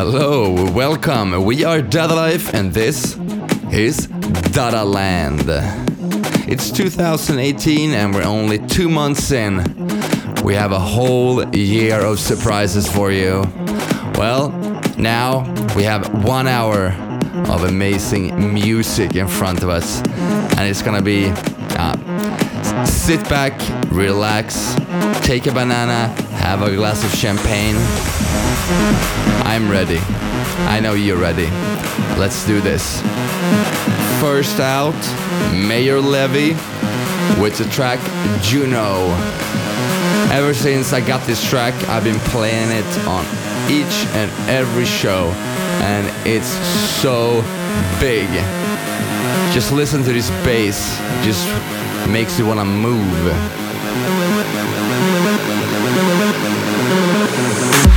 Hello, welcome. We are Dada Life, and this is Dada Land. It's 2018, and we're only two months in. We have a whole year of surprises for you. Well, now we have one hour of amazing music in front of us, and it's gonna be uh, sit back, relax, take a banana, have a glass of champagne. I'm ready. I know you're ready. Let's do this. First out, Maor Levi with the track Juno. Ever since I got this track, I've been playing it on each and every show, and it's so big. Just listen to this bass, just makes you wanna move.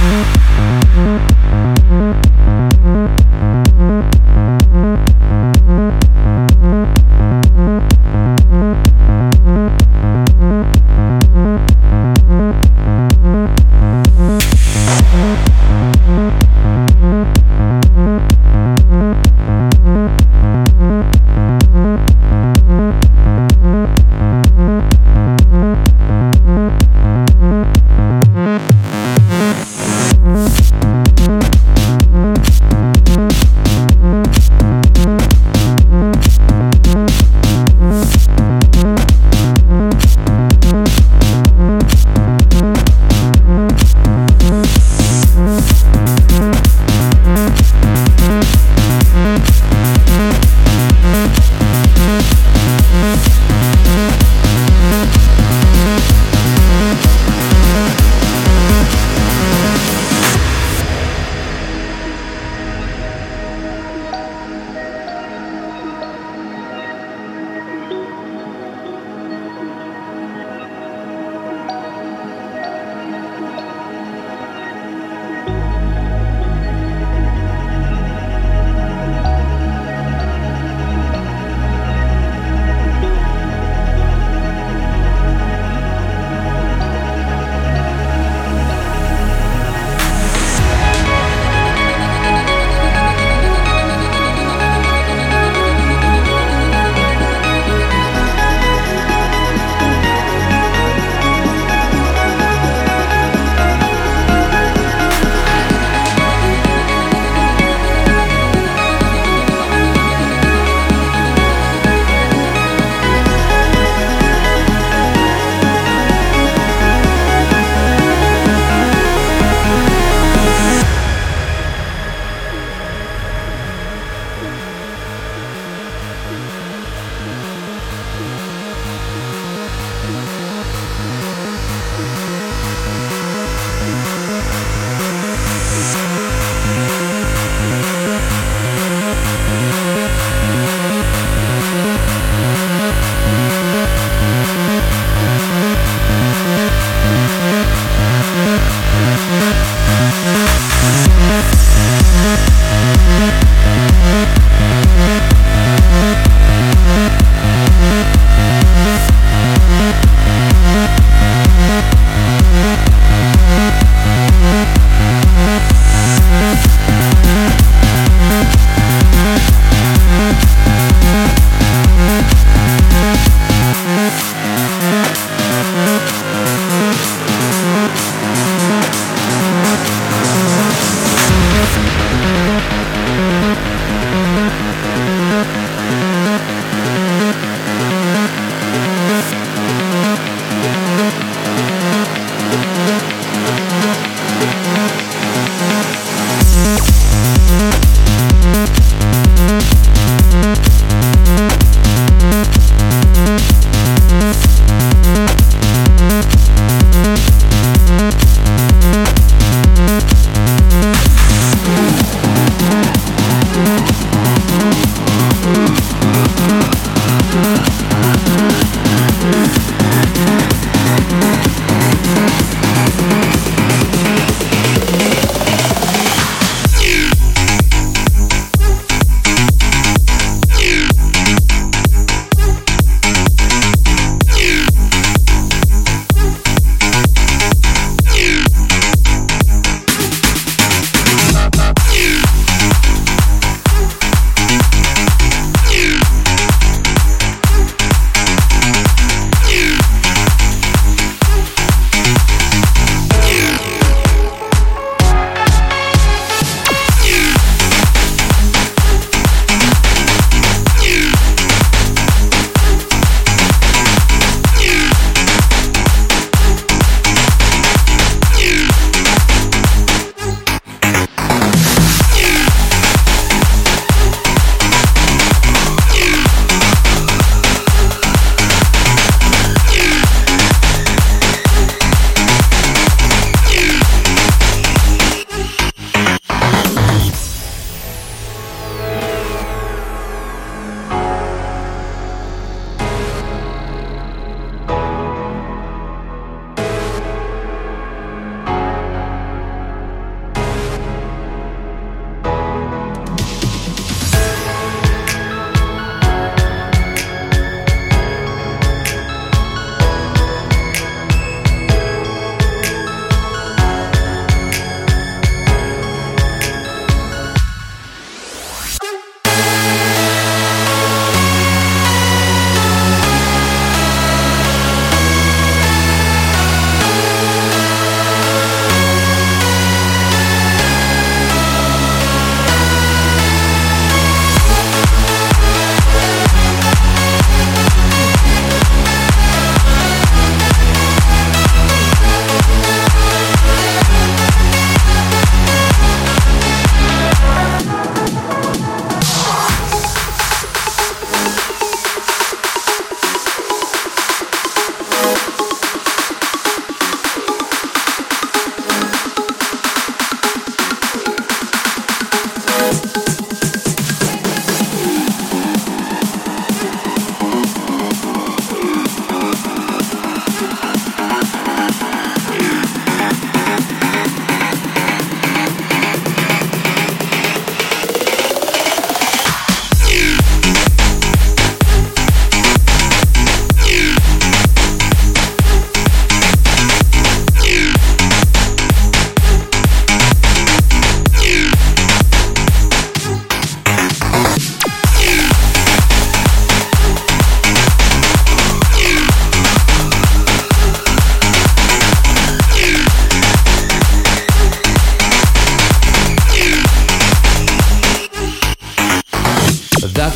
Thank you.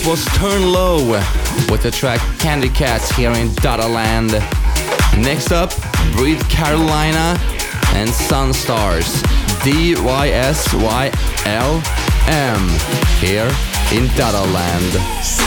Was Turnlow with the track Candy Cats here in Dadaland. Next up, Breathe Carolina and Sunstars. D Y S Y L M here in Dadaland. Let's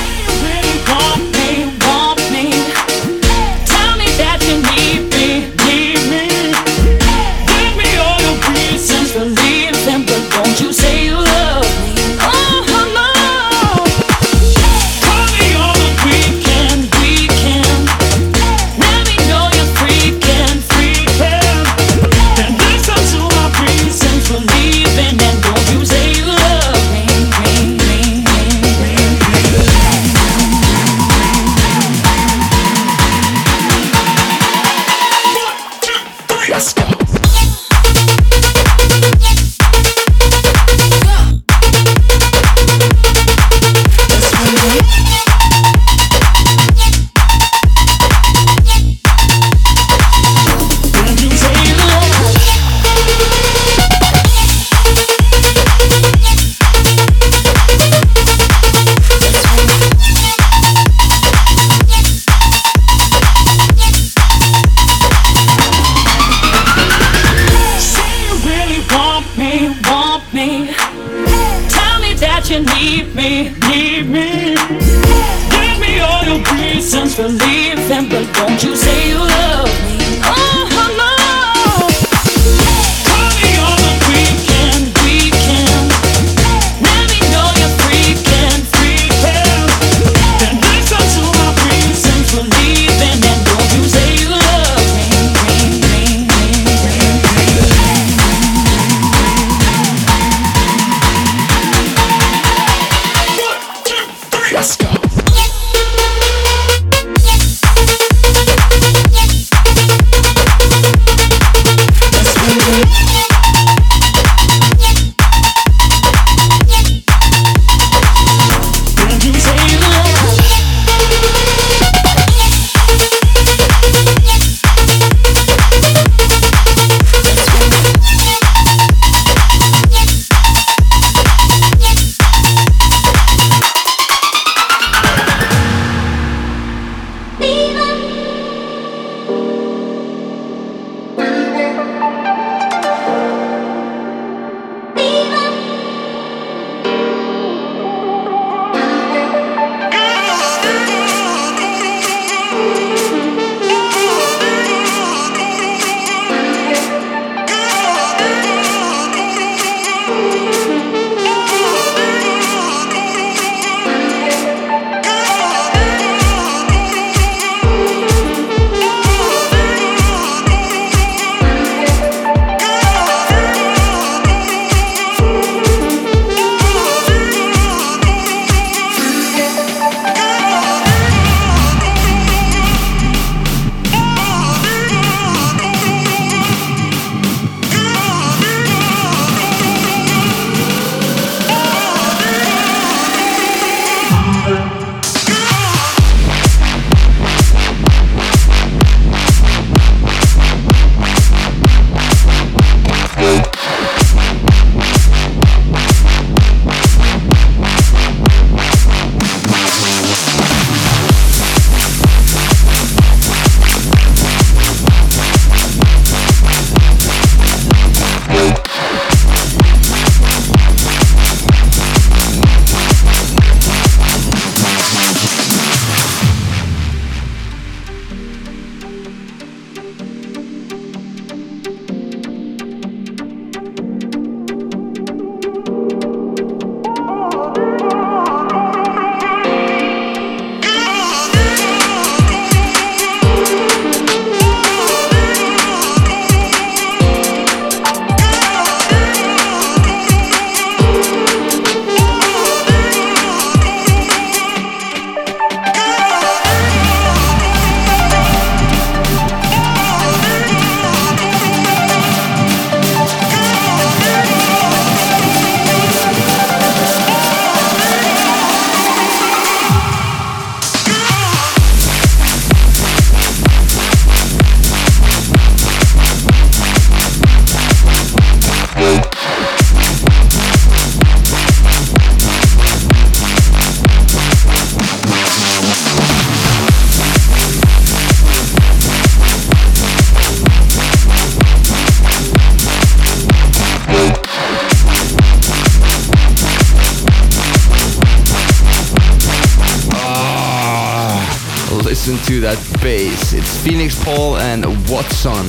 Feenixpawl and Watson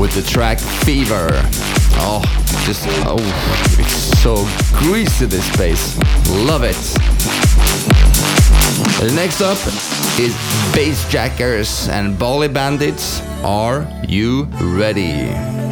with the track Fever. Oh, just, oh, it's so greasy this bass. Love it. Next up is Bassjackers and Bali Bandits. Are you ready?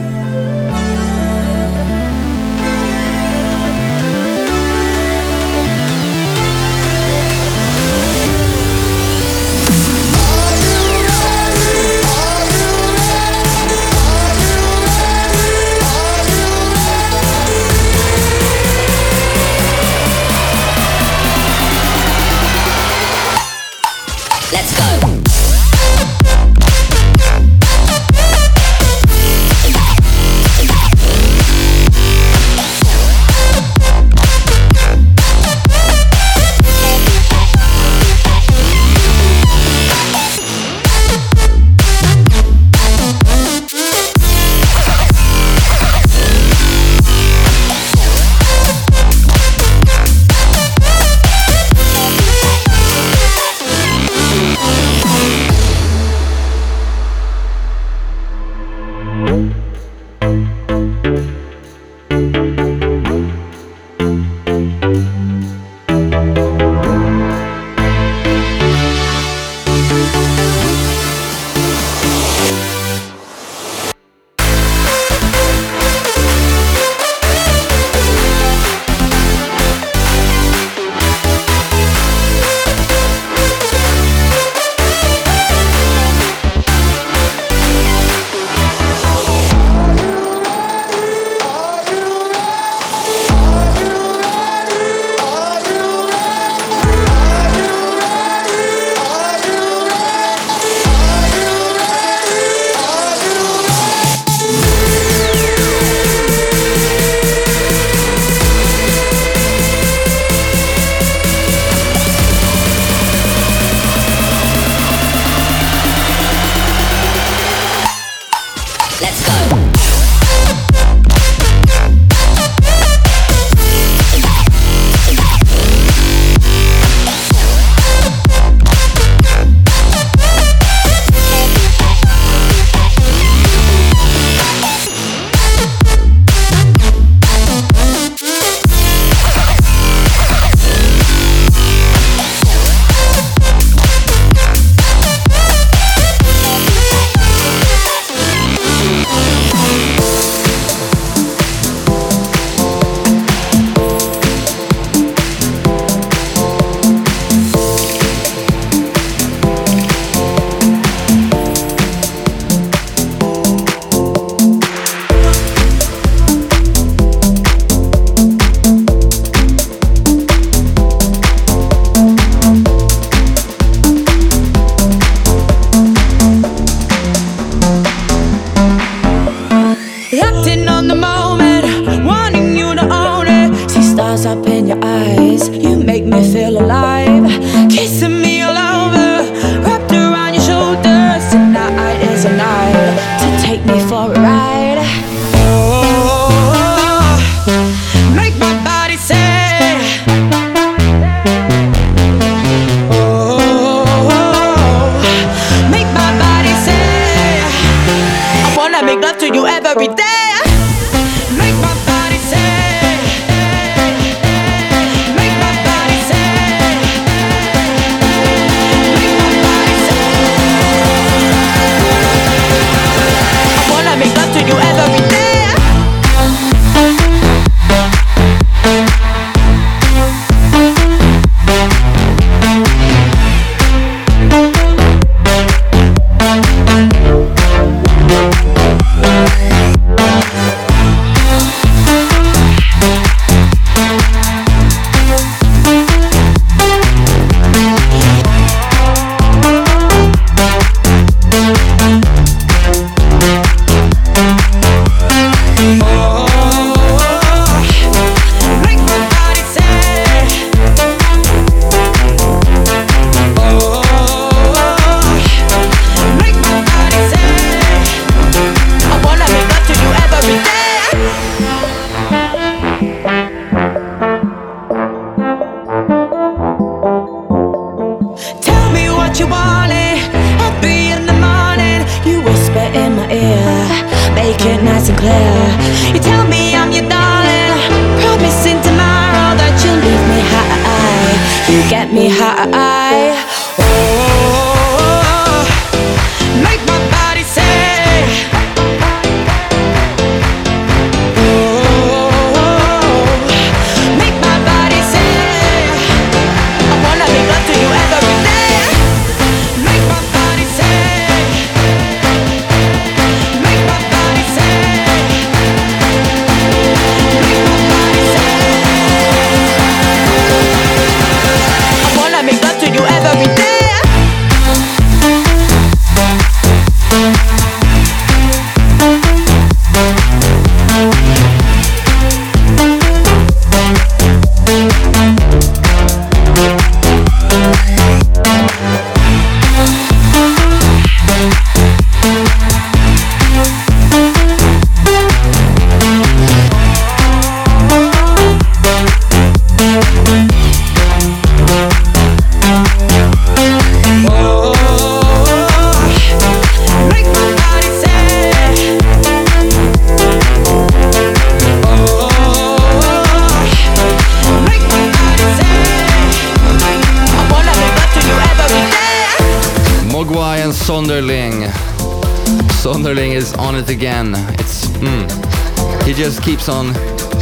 Again. It's mm, he just keeps on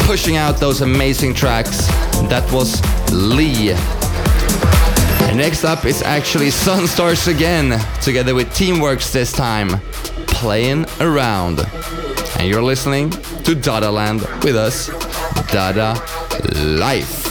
pushing out those amazing tracks. That was Lee. And next up is actually Sunstars again, together with Teamworx this time, playing around. And you're listening to Dada Land with us, Dada Life.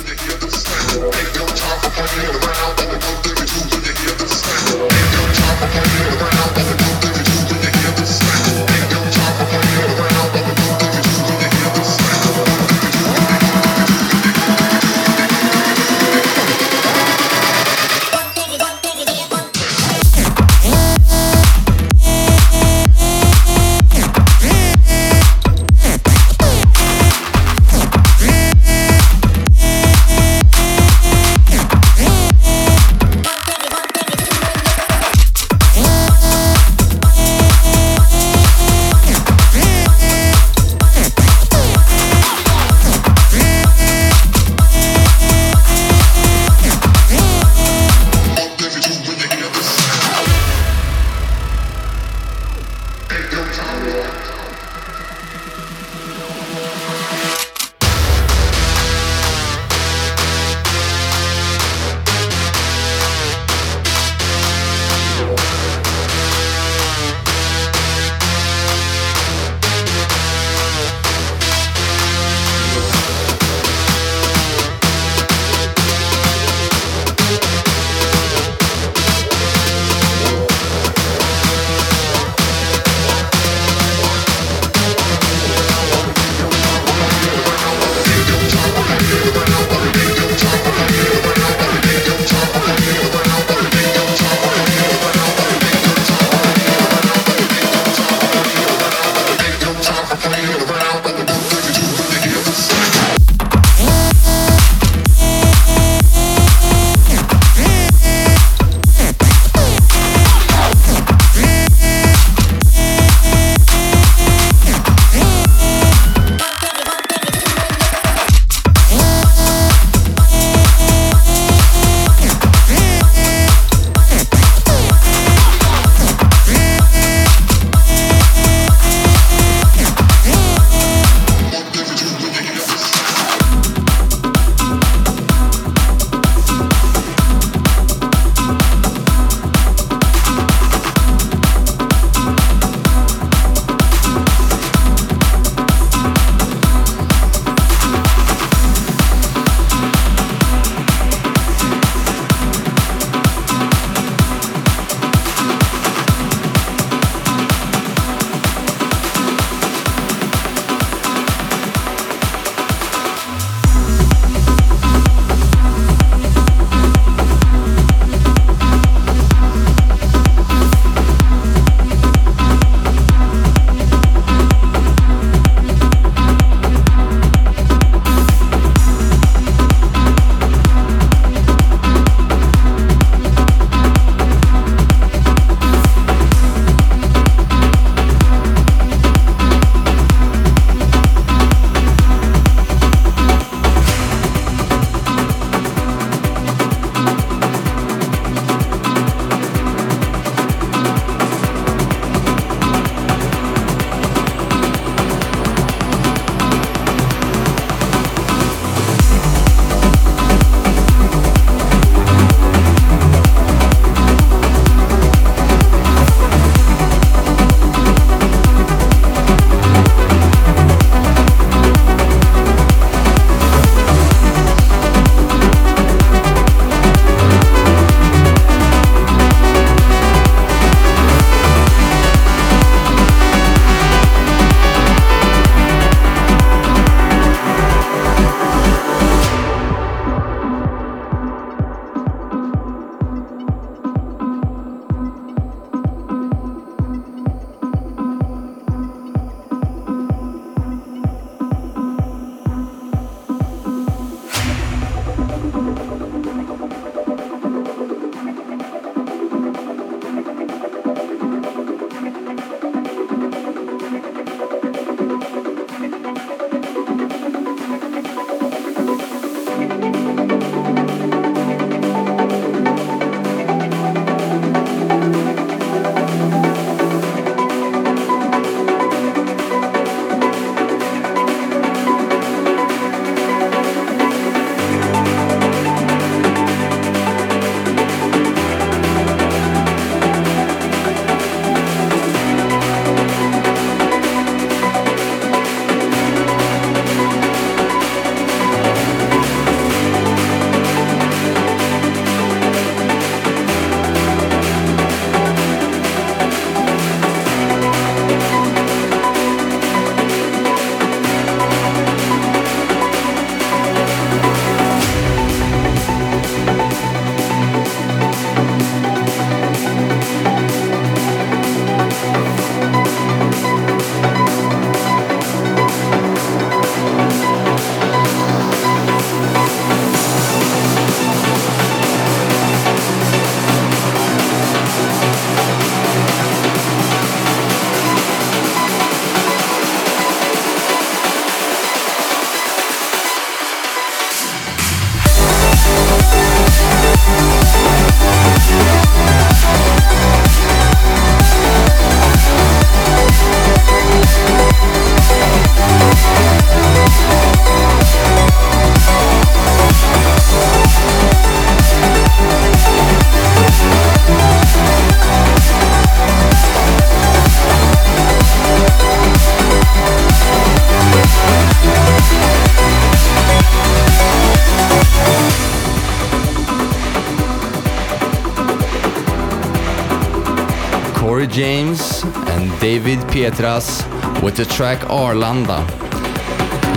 Pietras with the track Arlanda.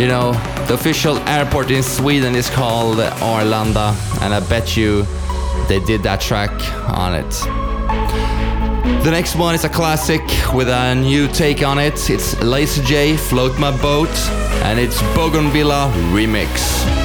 You know, the official airport in Sweden is called Arlanda, and I bet you they did that track on it. The next one is a classic with a new take on it. It's Lazy Jay, Float My Boat, and it's Bougenvilla Remix.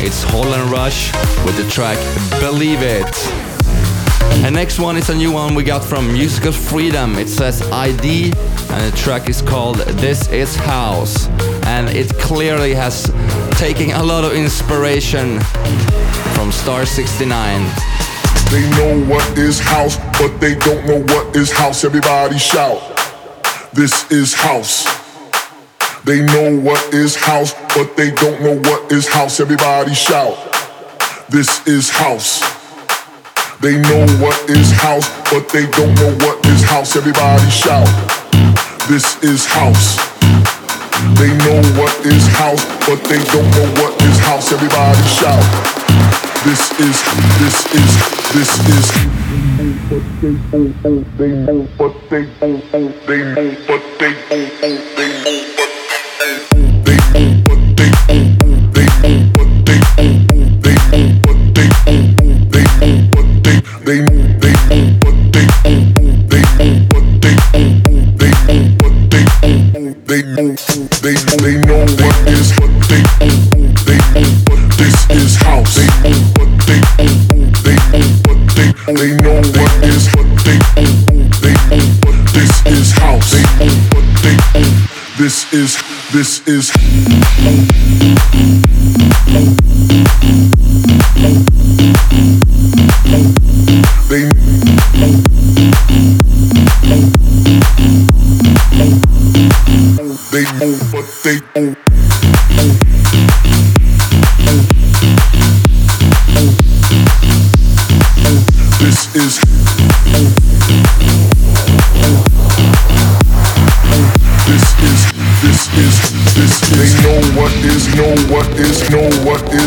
It's Holl & Rush with the track Believe It. And next one is a new one we got from Musical Freedom. It says ID and the track is called This Is House. And it clearly has taken a lot of inspiration from Star 69. They know what is house, but they don't know what is house. Everybody shout. This is house. They know what is house, but they don't know what is house. Everybody shout. This is house. They know what is house, but they don't know what is house. Everybody shout. This is house. They know what is house, but they don't know what is house. Everybody shout. This is, this is, this is. But they they know, but they they know, but they don't, they they This is.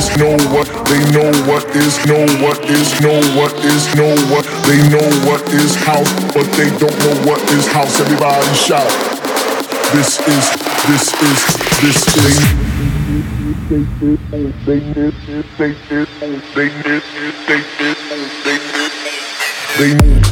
is, know what, they know what is, know what is, know what is, know what, they know what is house, but they don't know what is house. Everybody shout. This is, this is, this is. They miss they miss they miss they miss they miss they. They.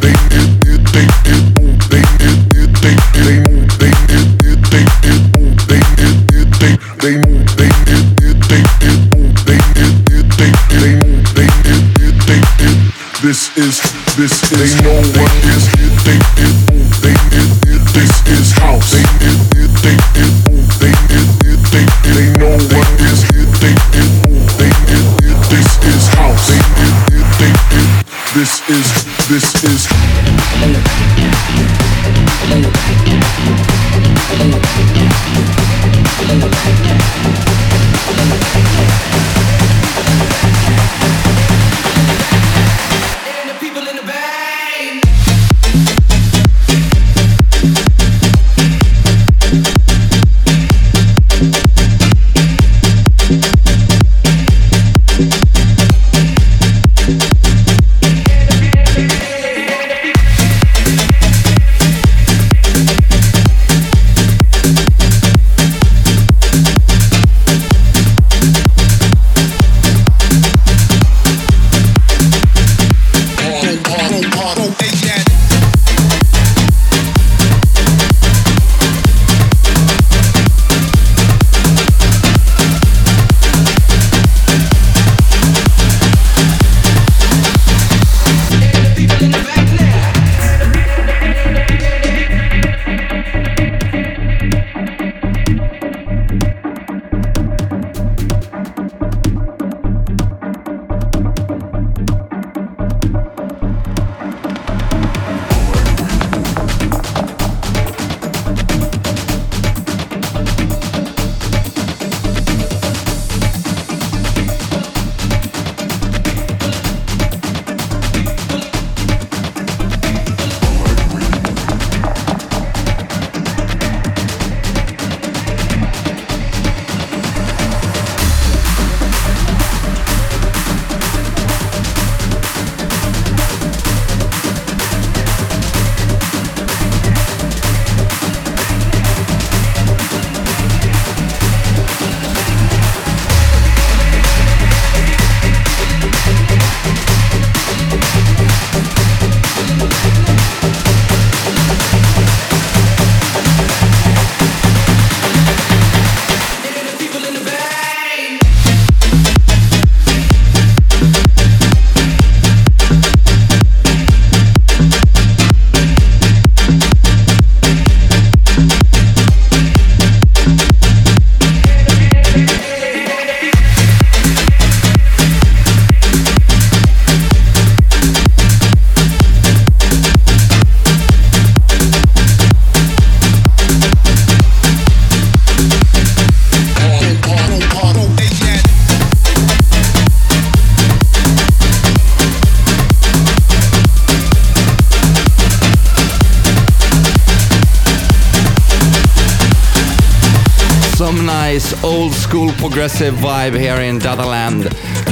Progressive vibe here in Dadaland.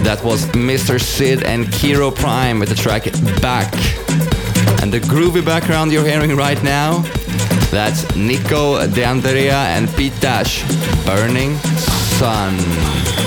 That was Mr. Sid and Kiro Prime with the track Back. And the groovy background you're hearing right now, that's Nico de Andrea and Pete Dash, Burning Sun.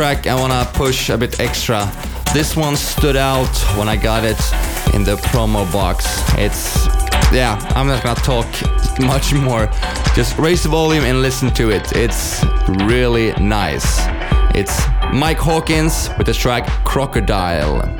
Track I wanna push a bit extra. This one stood out when I got it in the promo box. It's, yeah, I'm not gonna talk much more. Just raise the volume and listen to it. It's really nice. It's Mike Hawkins with the track Crocodile.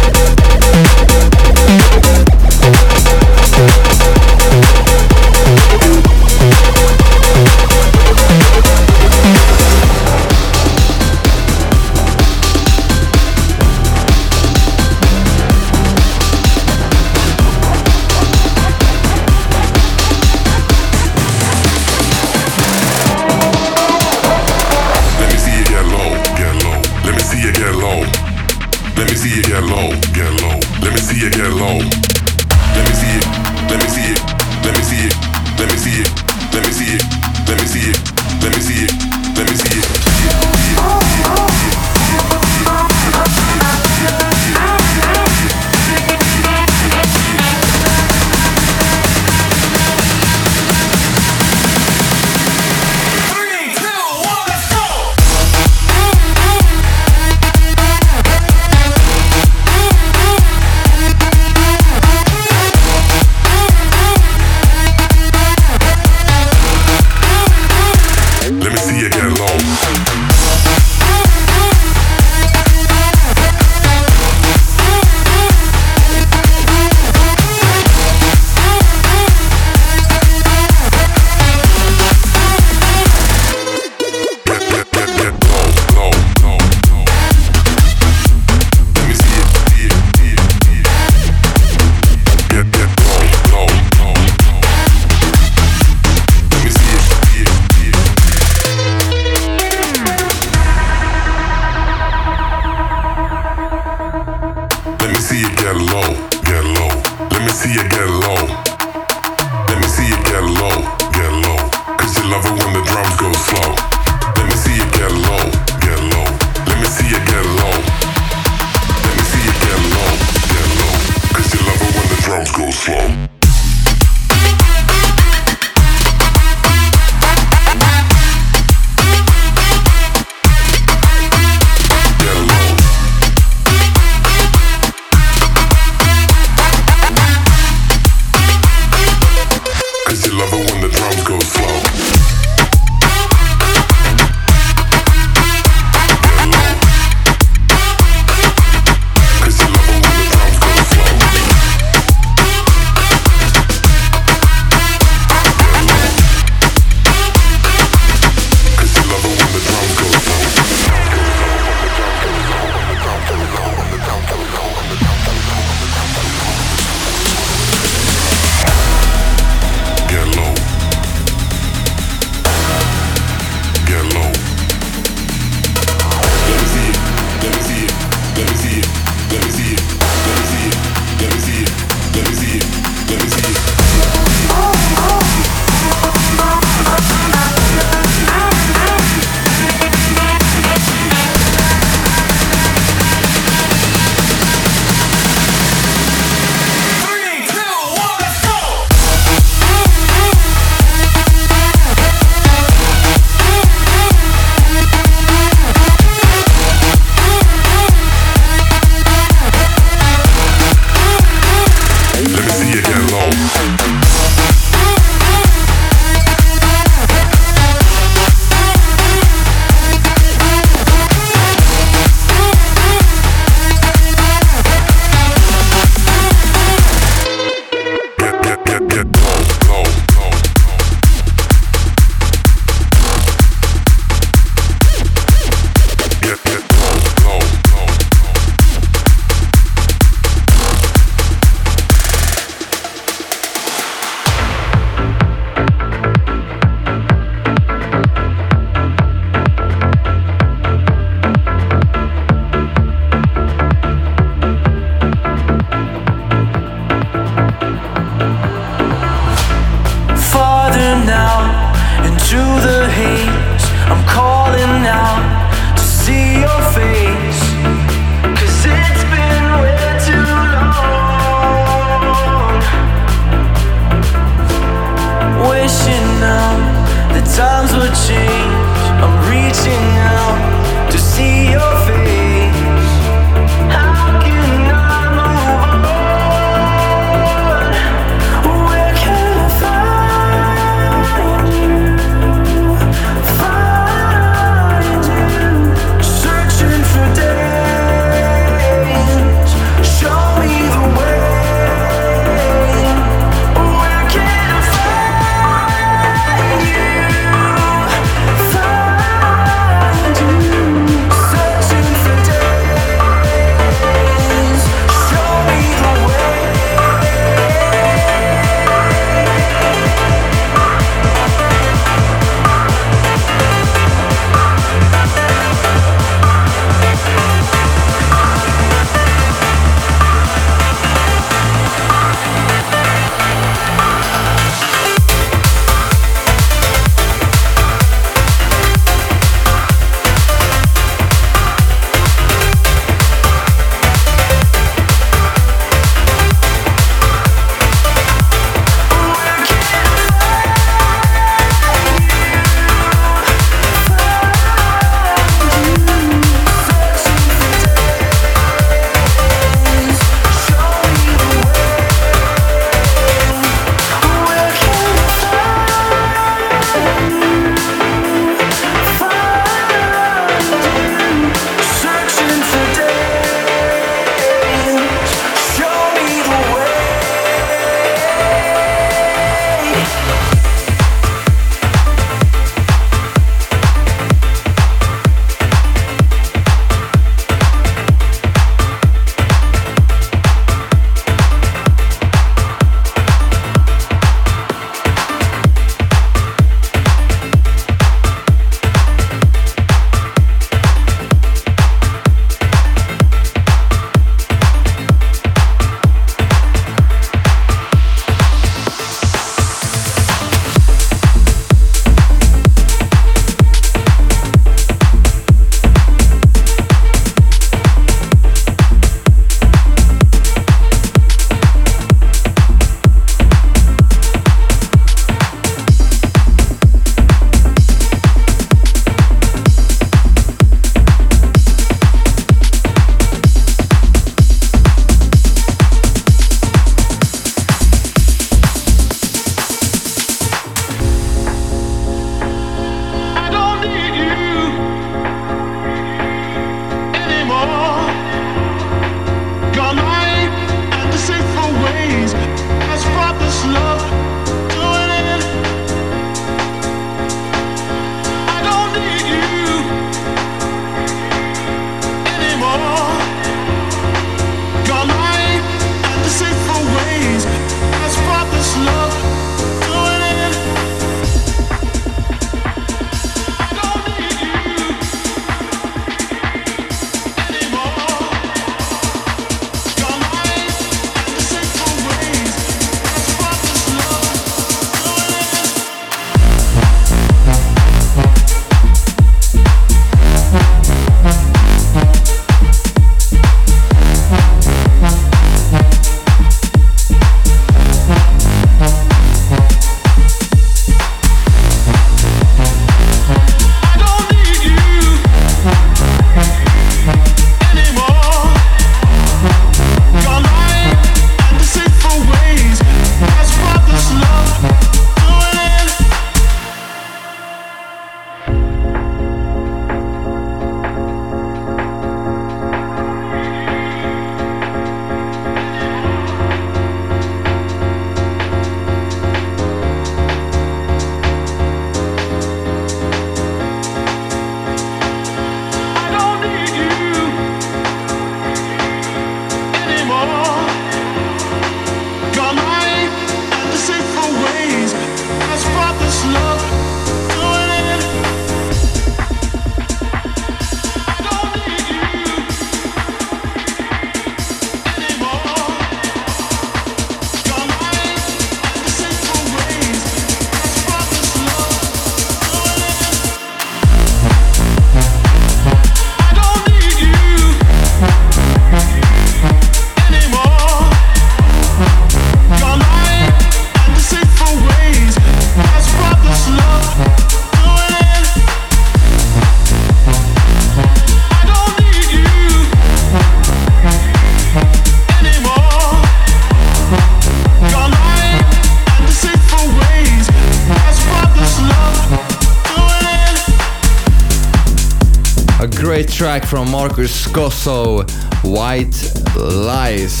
Track from Marcus Schossow, White Lies,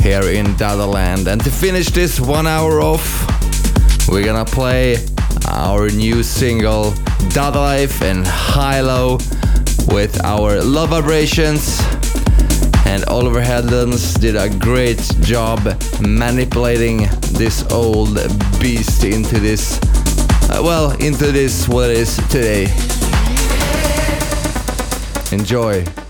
here in Dadaland. And to finish this one hour off, we're gonna play our new single, Dada Life and Hi-Lo, with our Love Vibrations. And Oliver Heldens did a great job manipulating this old beast into this, uh, well, into this what it is today. Enjoy.